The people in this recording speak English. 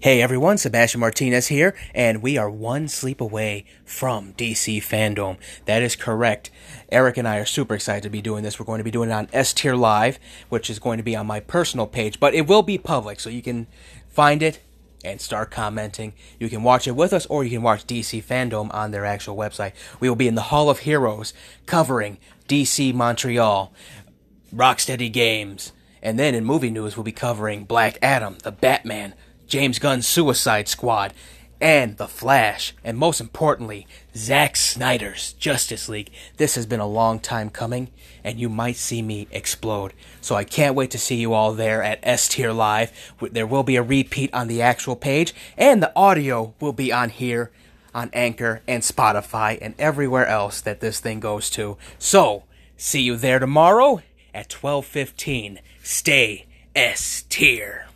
Hey everyone, Sebastian Martinez here, and we are one sleep away from DC Fandom. That is correct. Eric and I are super excited to be doing this. We're going to be doing it on S Tier Live, which is going to be on my personal page, but it will be public, so you can find it and start commenting. You can watch it with us, or you can watch DC Fandom on their actual website. We will be in the Hall of Heroes covering DC Montreal, Rocksteady Games, and then in movie news, we'll be covering Black Adam, The Batman, James Gunn's Suicide Squad, and The Flash, and most importantly, Zack Snyder's Justice League. This has been a long time coming, and you might see me explode. So I can't wait to see you all there at S Tier Live. There will be a repeat on the actual page, and the audio will be on here on Anchor and Spotify and everywhere else that this thing goes to. So, see you there tomorrow at 12:15. Stay S tier.